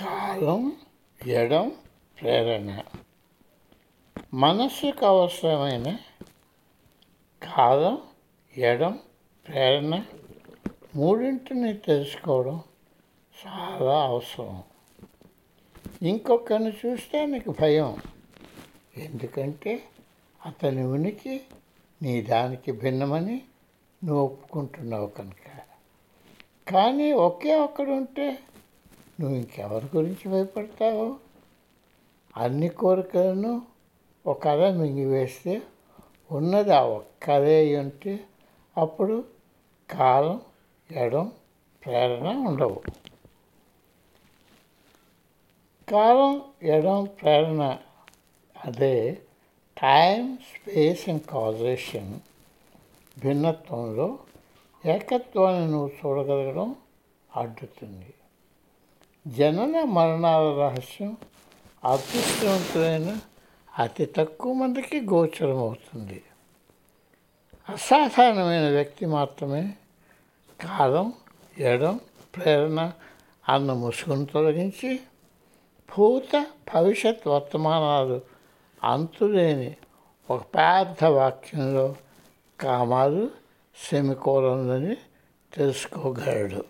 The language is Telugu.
కాలం ఎడం ప్రేరణ. మనస్సుకు అవసరమైన కాలం ఎడం ప్రేరణ మూడింటిని తెలుసుకోవడం చాలా అవసరం. ఇంకొకరిని చూస్తే నీకు భయం. ఎందుకంటే అతని ఉనికి నీ దానికి భిన్నమని నువ్వు ఒప్పుకుంటున్నావు కనుక. కానీ ఒకే ఒక్కడు ఉంటే నువ్వు ఇంకెవరి గురించి భయపడతావు? అన్ని కోరికలను ఒక కథ మింగివేస్తే ఉన్నది ఆ ఒక్కదే ఉంటే అప్పుడు కాలం ఎడం ప్రేరణ ఉండవు. కాలం ఎడం ప్రేరణ అదే టైం స్పేస్ అండ్ కాజేషన్ భిన్నత్వంలో ఏకత్వాన్ని నువ్వు చూడగలగడం అడ్డుతుంది. జనన మరణాల రహస్యం అదృష్టవంతులైన అతి తక్కువ మందికి గోచరం అవుతుంది అసాధారణమైన వ్యక్తి మాత్రమే కాలం ఎడం ప్రేరణ అన్న ముసుగును తొలగించి భూత భవిష్యత్ వర్తమానాలు అంతులేని ఒక పెద్ద వాక్యంలో కామాలు సెమికోలంలని తెలుసుకోగలడు.